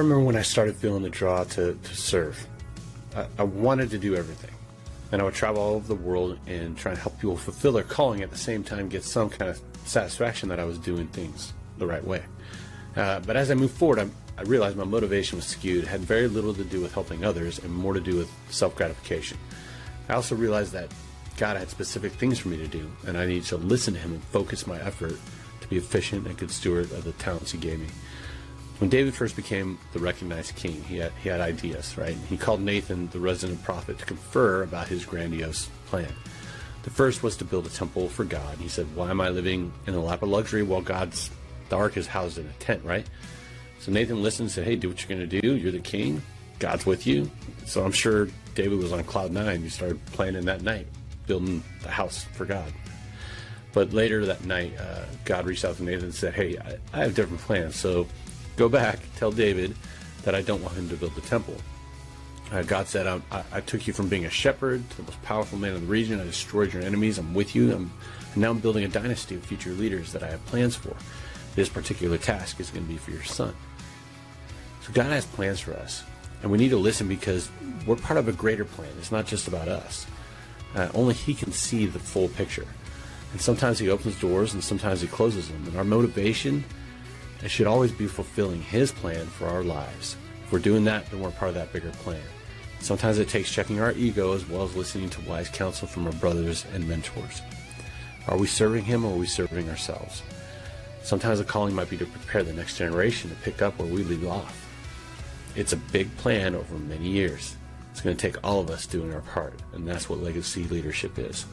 remember when I started feeling the draw to, to serve. I, I wanted to do everything. And I would travel all over the world and try and help people fulfill their calling at the same time get some kind of satisfaction that I was doing things the right way. Uh, but as I moved forward, I, I realized my motivation was skewed, had very little to do with helping others and more to do with self gratification. I also realized that God had specific things for me to do, and I needed to listen to Him and focus my effort to be efficient and good steward of the talents He gave me. When David first became the recognized king, he had, he had ideas, right? He called Nathan, the resident prophet, to confer about his grandiose plan. The first was to build a temple for God. He said, Why am I living in a lap of luxury while God's the ark is housed in a tent, right? So Nathan listened and said, Hey, do what you're going to do. You're the king. God's with you. So I'm sure David was on cloud nine. He started planning that night, building the house for God. But later that night, uh, God reached out to Nathan and said, Hey, I, I have different plans. So go back, tell David that I don't want him to build the temple. Uh, God said, I, I, took you from being a shepherd to the most powerful man in the region. I destroyed your enemies. I'm with you. I'm, and now I'm building a dynasty of future leaders that I have plans for. This particular task is going to be for your son. So God has plans for us. And we need to listen because we're part of a greater plan. It's not just about us. Uh, only He can see the full picture. And sometimes He opens doors and sometimes He closes them. And our motivation it should always be fulfilling His plan for our lives. If we're doing that, then we're part of that bigger plan. Sometimes it takes checking our ego as well as listening to wise counsel from our brothers and mentors. Are we serving Him or are we serving ourselves? Sometimes the calling might be to prepare the next generation to pick up where we leave off. It's a big plan over many years. It's going to take all of us doing our part, and that's what legacy leadership is.